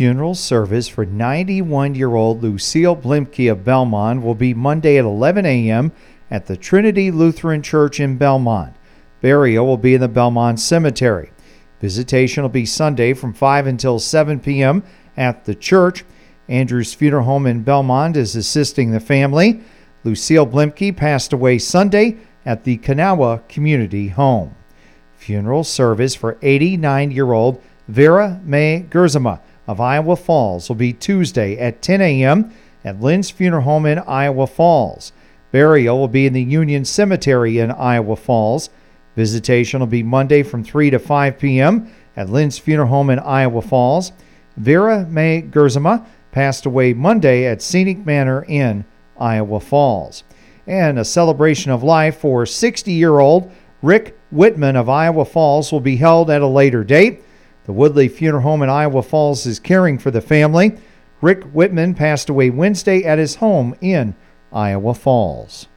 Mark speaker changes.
Speaker 1: Funeral service for 91 year old Lucille Blimke of Belmond will be Monday at 11 a.m. at the Trinity Lutheran Church in Belmond. Burial will be in the Belmond Cemetery. Visitation will be Sunday from 5 until 7 p.m. at the church. Andrews Funeral Home in Belmond is assisting the family. Lucille Blimke passed away Sunday at the Kanawha Community Home. Funeral service for 89 year old Vera May Gerzema of Iowa Falls will be Tuesday at 10 a.m. at Lynn's Funeral Home in Iowa Falls. Burial will be in the Union Cemetery in Iowa Falls. Visitation will be Monday from 3 to 5 p.m. at Lynn's Funeral Home in Iowa Falls. Vera May Gerzema passed away Monday at Scenic Manor in Iowa Falls. And a celebration of life for 60 year old Rick Whitman of Iowa Falls will be held at a later date. The Woodley Funeral Home in Iowa Falls is caring for the family. Rick Whitman passed away Wednesday at his home in Iowa Falls.